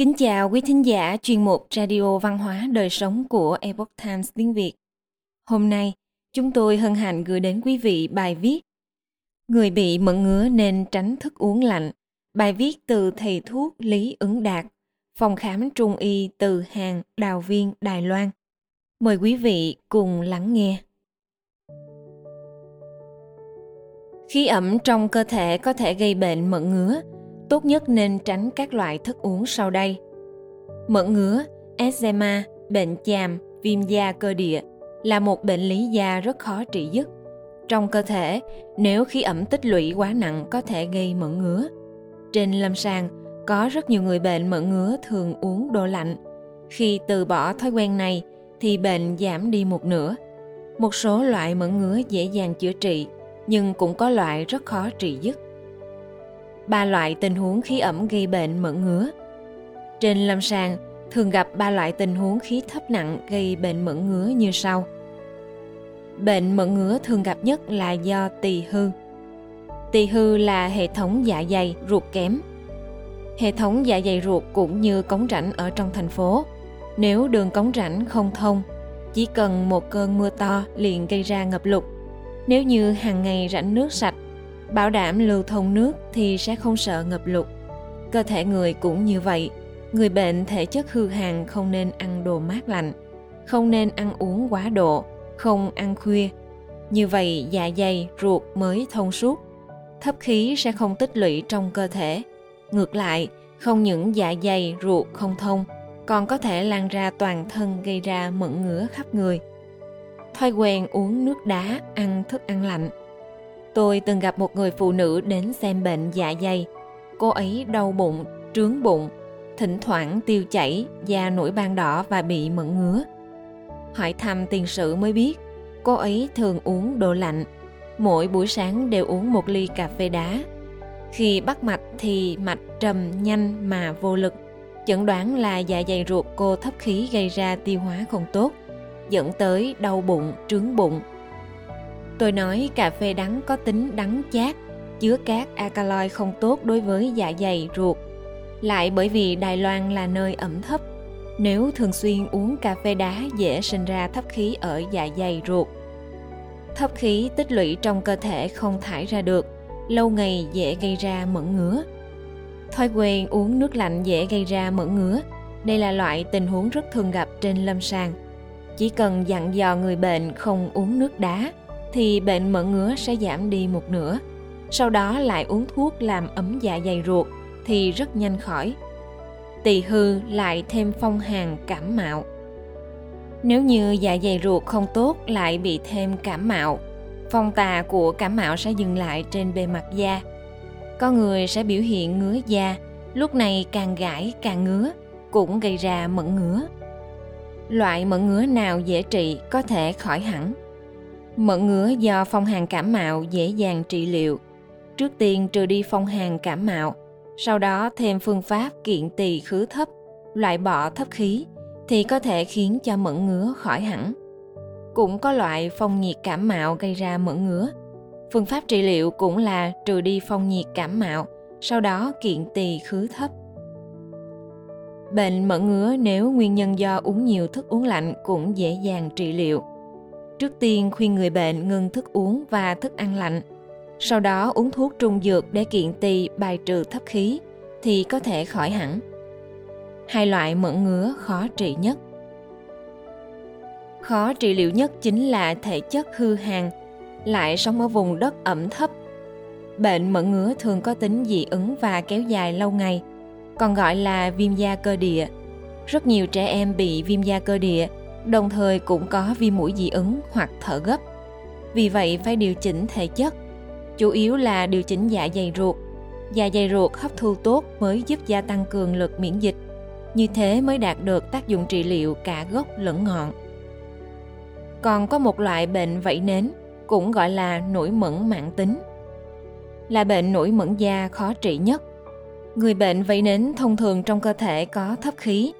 Kính chào quý thính giả chuyên mục Radio Văn hóa Đời Sống của Epoch Times tiếng Việt. Hôm nay, chúng tôi hân hạnh gửi đến quý vị bài viết Người bị mẩn ngứa nên tránh thức uống lạnh. Bài viết từ thầy thuốc Lý Ứng Đạt, phòng khám trung y từ hàng Đào Viên, Đài Loan. Mời quý vị cùng lắng nghe. Khí ẩm trong cơ thể có thể gây bệnh mẩn ngứa, tốt nhất nên tránh các loại thức uống sau đây. Mẩn ngứa, eczema, bệnh chàm, viêm da cơ địa là một bệnh lý da rất khó trị dứt. Trong cơ thể, nếu khí ẩm tích lũy quá nặng có thể gây mẩn ngứa. Trên lâm sàng, có rất nhiều người bệnh mẩn ngứa thường uống đồ lạnh. Khi từ bỏ thói quen này thì bệnh giảm đi một nửa. Một số loại mẩn ngứa dễ dàng chữa trị, nhưng cũng có loại rất khó trị dứt ba loại tình huống khí ẩm gây bệnh mẩn ngứa. Trên lâm sàng, thường gặp ba loại tình huống khí thấp nặng gây bệnh mẩn ngứa như sau. Bệnh mẩn ngứa thường gặp nhất là do tỳ hư. Tỳ hư là hệ thống dạ dày ruột kém. Hệ thống dạ dày ruột cũng như cống rãnh ở trong thành phố. Nếu đường cống rãnh không thông, chỉ cần một cơn mưa to liền gây ra ngập lụt. Nếu như hàng ngày rãnh nước sạch bảo đảm lưu thông nước thì sẽ không sợ ngập lụt. Cơ thể người cũng như vậy. Người bệnh thể chất hư hàn không nên ăn đồ mát lạnh, không nên ăn uống quá độ, không ăn khuya. Như vậy dạ dày, ruột mới thông suốt. Thấp khí sẽ không tích lũy trong cơ thể. Ngược lại, không những dạ dày, ruột không thông, còn có thể lan ra toàn thân gây ra mẩn ngứa khắp người. Thói quen uống nước đá, ăn thức ăn lạnh Tôi từng gặp một người phụ nữ đến xem bệnh dạ dày. Cô ấy đau bụng, trướng bụng, thỉnh thoảng tiêu chảy, da nổi ban đỏ và bị mẩn ngứa. Hỏi thăm tiền sử mới biết, cô ấy thường uống đồ lạnh. Mỗi buổi sáng đều uống một ly cà phê đá. Khi bắt mạch thì mạch trầm nhanh mà vô lực. Chẩn đoán là dạ dày ruột cô thấp khí gây ra tiêu hóa không tốt, dẫn tới đau bụng, trướng bụng, Tôi nói cà phê đắng có tính đắng chát, chứa các alkaloid không tốt đối với dạ dày ruột. Lại bởi vì Đài Loan là nơi ẩm thấp, nếu thường xuyên uống cà phê đá dễ sinh ra thấp khí ở dạ dày ruột. Thấp khí tích lũy trong cơ thể không thải ra được, lâu ngày dễ gây ra mẩn ngứa. Thói quen uống nước lạnh dễ gây ra mẩn ngứa. Đây là loại tình huống rất thường gặp trên lâm sàng. Chỉ cần dặn dò người bệnh không uống nước đá, thì bệnh mẩn ngứa sẽ giảm đi một nửa. Sau đó lại uống thuốc làm ấm dạ dày ruột thì rất nhanh khỏi. Tỳ hư lại thêm phong hàn cảm mạo. Nếu như dạ dày ruột không tốt lại bị thêm cảm mạo, phong tà của cảm mạo sẽ dừng lại trên bề mặt da. Có người sẽ biểu hiện ngứa da, lúc này càng gãi càng ngứa, cũng gây ra mẩn ngứa. Loại mẩn ngứa nào dễ trị có thể khỏi hẳn Mận ngứa do phong hàn cảm mạo dễ dàng trị liệu. Trước tiên trừ đi phong hàn cảm mạo, sau đó thêm phương pháp kiện tỳ khứ thấp, loại bỏ thấp khí thì có thể khiến cho mẩn ngứa khỏi hẳn. Cũng có loại phong nhiệt cảm mạo gây ra mẩn ngứa. Phương pháp trị liệu cũng là trừ đi phong nhiệt cảm mạo, sau đó kiện tỳ khứ thấp. Bệnh mẩn ngứa nếu nguyên nhân do uống nhiều thức uống lạnh cũng dễ dàng trị liệu Trước tiên khuyên người bệnh ngừng thức uống và thức ăn lạnh, sau đó uống thuốc trung dược để kiện tỳ bài trừ thấp khí thì có thể khỏi hẳn. Hai loại mẩn ngứa khó trị nhất. Khó trị liệu nhất chính là thể chất hư hàn, lại sống ở vùng đất ẩm thấp. Bệnh mẩn ngứa thường có tính dị ứng và kéo dài lâu ngày, còn gọi là viêm da cơ địa. Rất nhiều trẻ em bị viêm da cơ địa đồng thời cũng có viêm mũi dị ứng hoặc thở gấp. Vì vậy phải điều chỉnh thể chất, chủ yếu là điều chỉnh dạ dày ruột. Dạ dày ruột hấp thu tốt mới giúp gia tăng cường lực miễn dịch. Như thế mới đạt được tác dụng trị liệu cả gốc lẫn ngọn. Còn có một loại bệnh vẫy nến, cũng gọi là nổi mẩn mãn tính. Là bệnh nổi mẩn da khó trị nhất. Người bệnh vẫy nến thông thường trong cơ thể có thấp khí,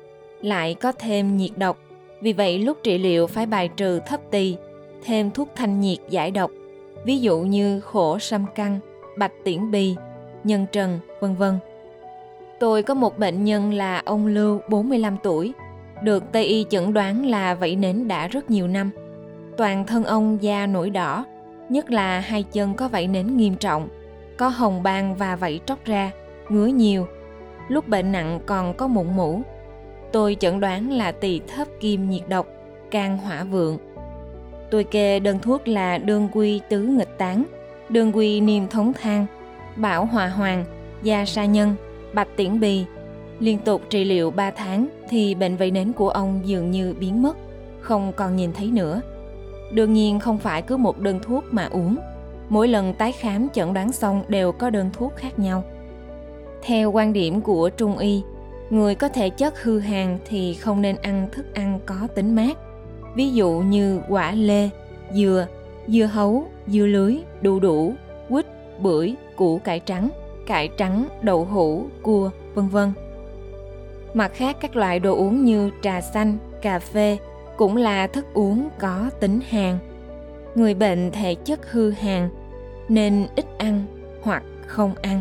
lại có thêm nhiệt độc vì vậy lúc trị liệu phải bài trừ thấp tỳ, thêm thuốc thanh nhiệt giải độc, ví dụ như khổ sâm căng, bạch tiễn bì, nhân trần, vân vân. Tôi có một bệnh nhân là ông Lưu, 45 tuổi, được Tây y chẩn đoán là vẫy nến đã rất nhiều năm. Toàn thân ông da nổi đỏ, nhất là hai chân có vẫy nến nghiêm trọng, có hồng ban và vẫy tróc ra, ngứa nhiều. Lúc bệnh nặng còn có mụn mủ. Tôi chẩn đoán là tỳ thấp kim nhiệt độc, can hỏa vượng. Tôi kê đơn thuốc là đương quy tứ nghịch tán, đương quy niêm thống thang, bảo hòa hoàng, gia sa nhân, bạch tiễn bì. Liên tục trị liệu 3 tháng thì bệnh vẩy nến của ông dường như biến mất, không còn nhìn thấy nữa. Đương nhiên không phải cứ một đơn thuốc mà uống. Mỗi lần tái khám chẩn đoán xong đều có đơn thuốc khác nhau. Theo quan điểm của Trung y, người có thể chất hư hàn thì không nên ăn thức ăn có tính mát. Ví dụ như quả lê, dừa, dưa hấu, dưa lưới, đu đủ, quýt, bưởi, củ cải trắng, cải trắng, đậu hũ, cua, vân vân. Mặt khác các loại đồ uống như trà xanh, cà phê, cũng là thức uống có tính hàn. Người bệnh thể chất hư hàn nên ít ăn hoặc không ăn.